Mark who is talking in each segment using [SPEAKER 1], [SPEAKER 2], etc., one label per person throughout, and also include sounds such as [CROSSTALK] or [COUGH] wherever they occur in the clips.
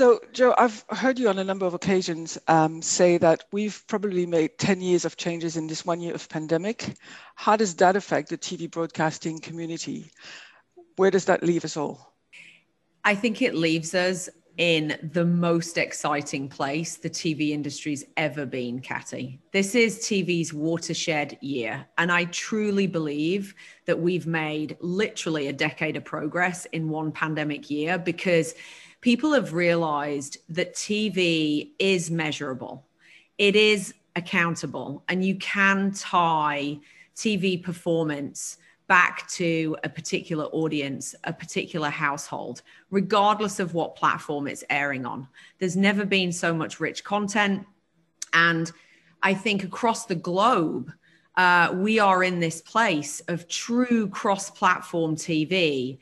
[SPEAKER 1] So, Jo, I've heard you on a number of occasions um, say that we've probably made 10 years of changes in this one year of pandemic. How does that affect the TV broadcasting community? Where does that leave us all?
[SPEAKER 2] I think it leaves us in the most exciting place the TV industry's ever been, Katy. This is TV's watershed year. And I truly believe that we've made literally a decade of progress in one pandemic year because people have realized that TV is measurable, it is accountable, and you can tie TV performance back to a particular audience, a particular household, regardless of what platform it's airing on. There's never been so much rich content. And I think across the globe, uh, we are in this place of true cross platform TV,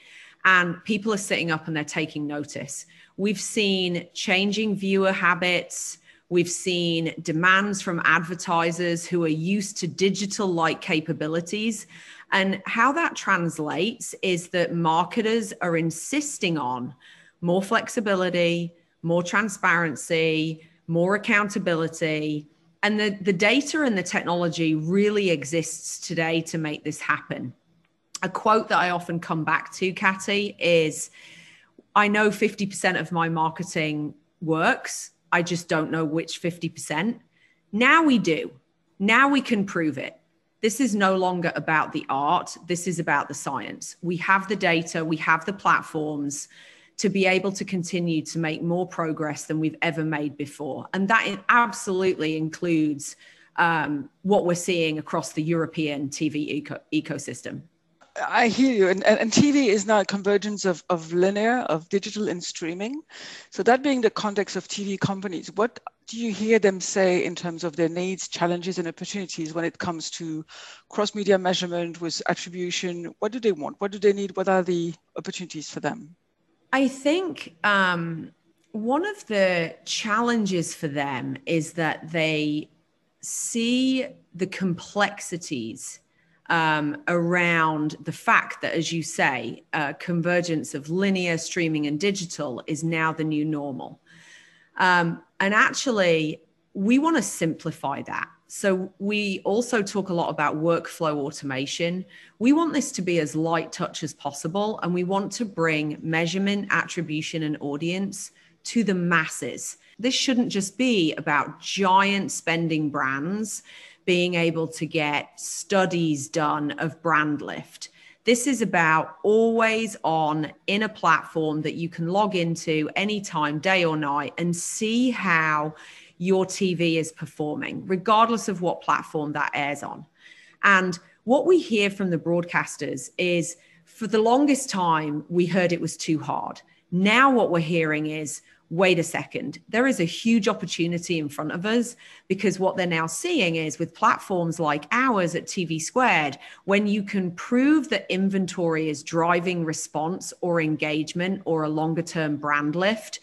[SPEAKER 2] and people are sitting up and they're taking notice. We've seen changing viewer habits. We've seen demands from advertisers who are used to digital like capabilities and how that translates is that marketers are insisting on more flexibility, more transparency, more accountability. And the, the data and the technology really exists today to make this happen. A quote that I often come back to, Katy, is I know 50% of my marketing works. I just don't know which 50%. Now we do. Now we can prove it this is no longer about the art. This is about the science. We have the data, we have the platforms to be able to continue to make more progress than we've ever made before. And that absolutely includes um, what we're seeing across the European TV eco- ecosystem.
[SPEAKER 1] I hear you. And, and, TV is now a convergence of, of linear, of digital and streaming. So, that being the context of TV companies, what do you hear them say in terms of their needs, challenges, and opportunities when it comes to cross media measurement with attribution? What do they want? What do they need? What are the opportunities for them?
[SPEAKER 2] I think um, one of the challenges for them is that they see the complexities um, around the fact that, as you say, uh, convergence of linear streaming and digital is now the new normal. Um, and actually, we want to simplify that. So, we also talk a lot about workflow automation. We want this to be as light touch as possible, and we want to bring measurement, attribution, and audience to the masses. This shouldn't just be about giant spending brands being able to get studies done of brand lift. This is about always on in a platform that you can log into anytime, day or night, and see how your TV is performing, regardless of what platform that airs on. And what we hear from the broadcasters is for the longest time, we heard it was too hard. Now, what we're hearing is, wait a second, there is a huge opportunity in front of us because what they're now seeing is with platforms like ours at TV Squared, when you can prove that inventory is driving response or engagement or a longer term brand lift,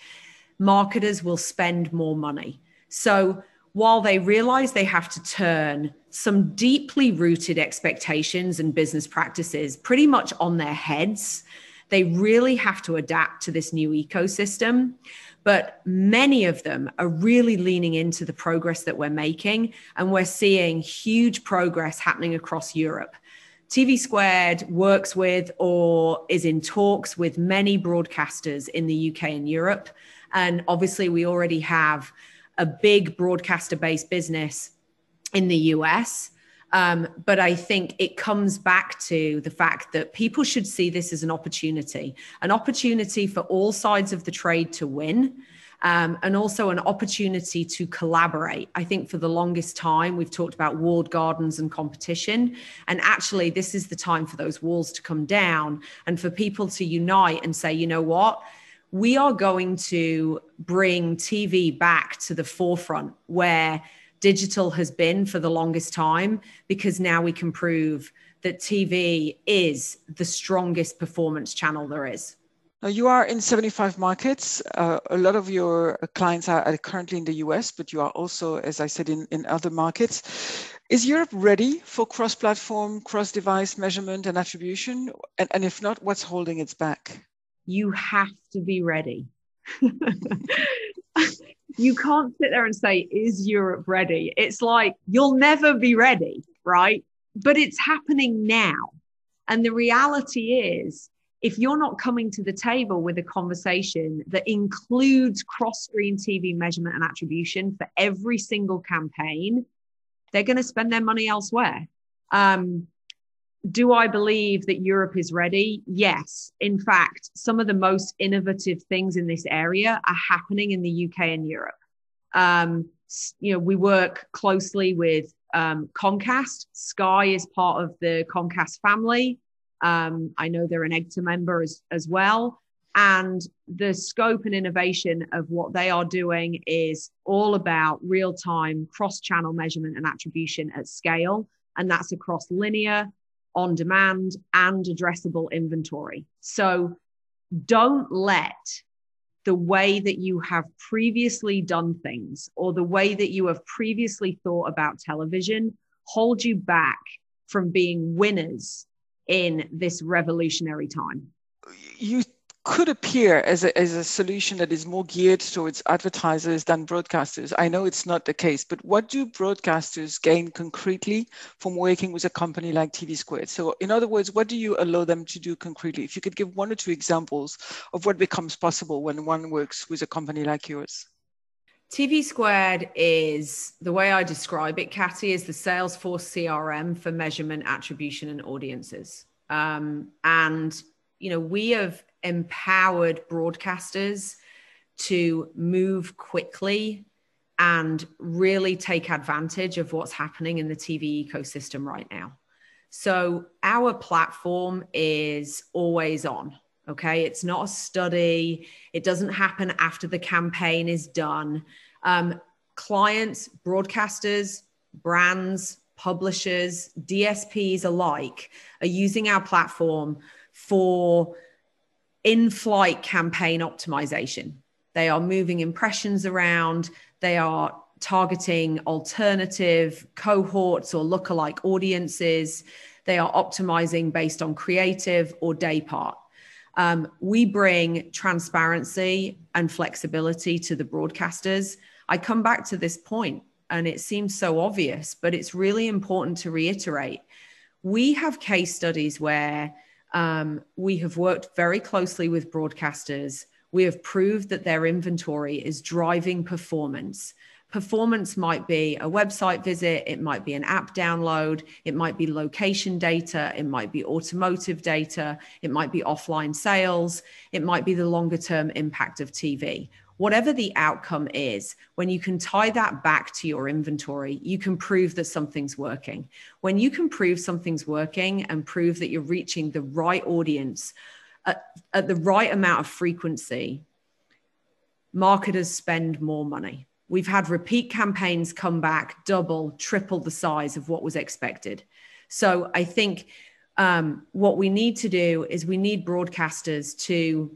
[SPEAKER 2] marketers will spend more money. So while they realize they have to turn some deeply rooted expectations and business practices pretty much on their heads, they really have to adapt to this new ecosystem but many of them are really leaning into the progress that we're making. And we're seeing huge progress happening across Europe. TV Squared works with or is in talks with many broadcasters in the UK and Europe. And obviously, we already have a big broadcaster based business in the US. Um, but I think it comes back to the fact that people should see this as an opportunity, an opportunity for all sides of the trade to win. Um, and also an opportunity to collaborate. I think for the longest time, we've talked about walled gardens and competition. And actually, this is the time for those walls to come down and for people to unite and say, you know what? We are going to bring TV back to the forefront where digital has been for the longest time because now we can prove that TV is the strongest performance channel there is.
[SPEAKER 1] Now you are in 75 markets. Uh, a lot of your clients are currently in the US, but you are also, as I said, in, in other markets. Is Europe ready for cross platform, cross device measurement and attribution? And, and if not, what's holding it back?
[SPEAKER 2] You have to be ready. [LAUGHS] you can't sit there and say, Is Europe ready? It's like you'll never be ready, right? But it's happening now. And the reality is, if you're not coming to the table with a conversation that includes cross screen TV measurement and attribution for every single campaign, they're going to spend their money elsewhere. Um, do I believe that Europe is ready? Yes. In fact, some of the most innovative things in this area are happening in the UK and Europe. Um, you know, we work closely with um, Comcast. Sky is part of the Comcast family. Um, I know they're an EGTA member as, as well. And the scope and innovation of what they are doing is all about real time cross channel measurement and attribution at scale. And that's across linear, on demand, and addressable inventory. So don't let the way that you have previously done things or the way that you have previously thought about television hold you back from being winners in this revolutionary time.
[SPEAKER 1] You could appear as a, as a solution that is more geared towards advertisers than broadcasters. I know it's not the case, but what do broadcasters gain concretely from working with a company like TV Squared? So, in other words, what do you allow them to do concretely? If you could give one or two examples of what becomes possible when one works with a company like yours.
[SPEAKER 2] TV Squared is the way I describe it, Katy, is the Salesforce CRM for measurement, attribution, and audiences. Um, and you know, we have empowered broadcasters to move quickly and really take advantage of what's happening in the TV ecosystem right now. So, our platform is always on. Okay. It's not a study, it doesn't happen after the campaign is done. Um, clients, broadcasters, brands, publishers, DSPs alike are using our platform for in flight campaign optimization. They are moving impressions around, they are targeting alternative cohorts or lookalike audiences, they are optimizing based on creative or day part. Um, we bring transparency and flexibility to the broadcasters. I come back to this point, and it seems so obvious, but it's really important to reiterate. We have case studies where um, we have worked very closely with broadcasters. We have proved that their inventory is driving performance. Performance might be a website visit, it might be an app download, it might be location data, it might be automotive data, it might be offline sales, it might be the longer term impact of TV whatever the outcome is, when you can tie that back to your inventory, you can prove that something's working. When you can prove something's working and prove that you're reaching the right audience at, at the right amount of frequency, marketers spend more money. We've had repeat campaigns come back double, triple the size of what was expected. So I think um, what we need to do is we need broadcasters to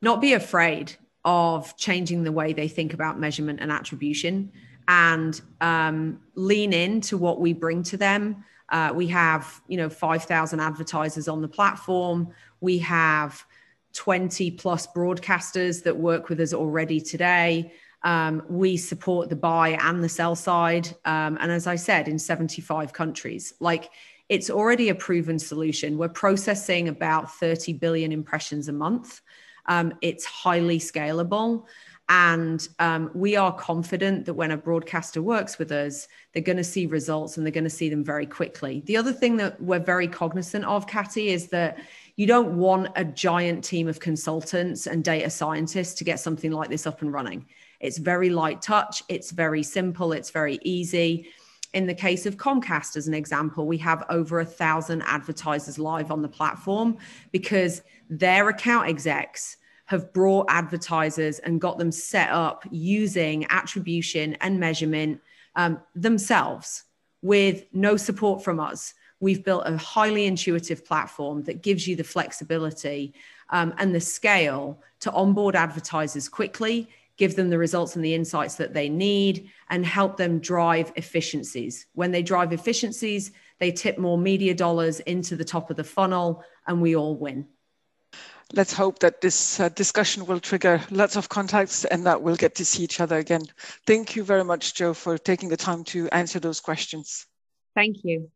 [SPEAKER 2] not be afraid of changing the way they think about measurement and attribution and um, lean into what we bring to them. Uh, we have, you know, 5,000 advertisers on the platform. We have 20 plus broadcasters that work with us already today. Um, we support the buy and the sell side. Um, and as I said, in 75 countries, like it's already a proven solution. We're processing about 30 billion impressions a month. Um, it's highly scalable. And um, we are confident that when a broadcaster works with us, they're going to see results and they're going to see them very quickly. The other thing that we're very cognizant of, Katy, is that you don't want a giant team of consultants and data scientists to get something like this up and running. It's very light touch, it's very simple, it's very easy. In the case of Comcast, as an example, we have over a thousand advertisers live on the platform because their account execs have brought advertisers and got them set up using attribution and measurement um, themselves with no support from us. We've built a highly intuitive platform that gives you the flexibility um, and the scale to onboard advertisers quickly, give them the results and the insights that they need, and help them drive efficiencies. When they drive efficiencies, they tip more media dollars into the top of the funnel, and we all win.
[SPEAKER 1] let's hope that this uh, discussion will trigger lots of contacts and that we'll get to see each other again. Thank you very much, Jo, for taking the time to answer those questions.
[SPEAKER 2] Thank you.